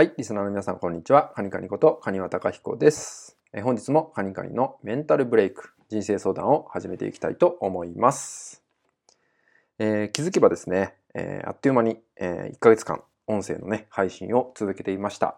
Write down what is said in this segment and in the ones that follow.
はい、リスナーの皆さん、こんにちは。カニカニこと、カニワタカヒコです。え本日もカニカニのメンタルブレイク、人生相談を始めていきたいと思います。えー、気づけばですね、えー、あっという間に、えー、1ヶ月間、音声のね、配信を続けていました。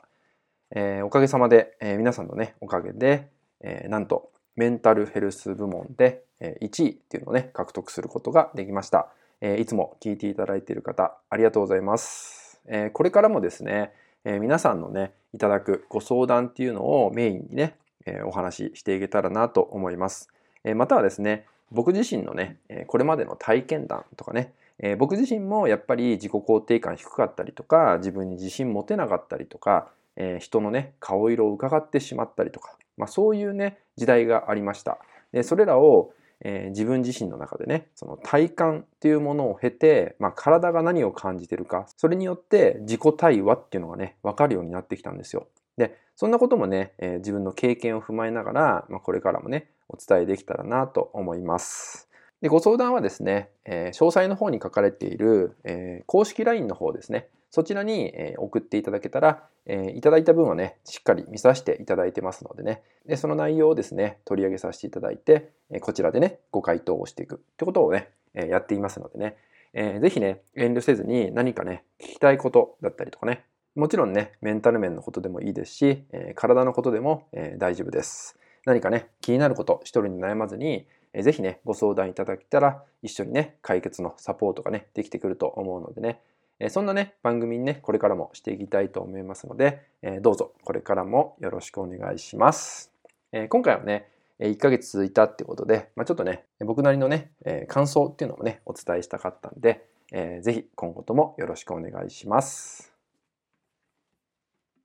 えおかげさまで、え皆さんのね、おかげで、えなんと、メンタルヘルス部門で、え1位っていうのをね、獲得することができました。えいつも聞いていただいている方、ありがとうございます。えこれからもですね、えー、皆さんのね、いただくご相談っていうのをメインにね、えー、お話ししていけたらなと思います。えー、またはですね、僕自身のね、これまでの体験談とかね、え僕自身もやっぱり自己肯定感低かったりとか、自分に自信持てなかったりとか、え人のね、顔色を伺ってしまったりとか、まあ、そういうね、時代がありました。でそれらを、えー、自分自身の中でねその体感っていうものを経て、まあ、体が何を感じてるかそれによって自己対話っていうのがね分かるようになってきたんですよ。でそんなこともね、えー、自分の経験を踏まえながら、まあ、これからもねお伝えできたらなと思います。でご相談はですね、えー、詳細の方に書かれている、え、公式 LINE の方ですねそちらに、送っていただけたら、えいただいた分はね、しっかり見させていただいてますのでね、でその内容をですね、取り上げさせていただいて、こちらでね、ご回答をしていくってことをね、やっていますのでね、えー、ぜひね、遠慮せずに何かね、聞きたいことだったりとかね、もちろんね、メンタル面のことでもいいですし、えー、体のことでも、えー、大丈夫です。何かね、気になること、一人に悩まずに、えー、ぜひね、ご相談いただけたら、一緒にね、解決のサポートがね、できてくると思うのでね、えそんなね、番組にね、これからもしていきたいと思いますので、えどうぞこれからもよろしくお願いします。え今回はね、1ヶ月続いたってことで、ま、ちょっとね、僕なりのね、え感想っていうのもね、お伝えしたかったんで、えー、ぜひ今後ともよろしくお願いします。